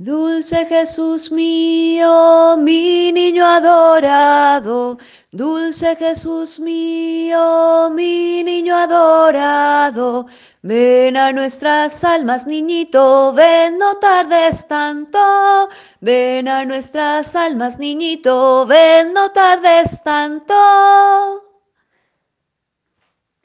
Dulce Jesús mío, mi niño adorado, dulce Jesús mío, mi niño adorado, ven a nuestras almas, niñito, ven, no tardes tanto, ven a nuestras almas, niñito, ven, no tardes tanto.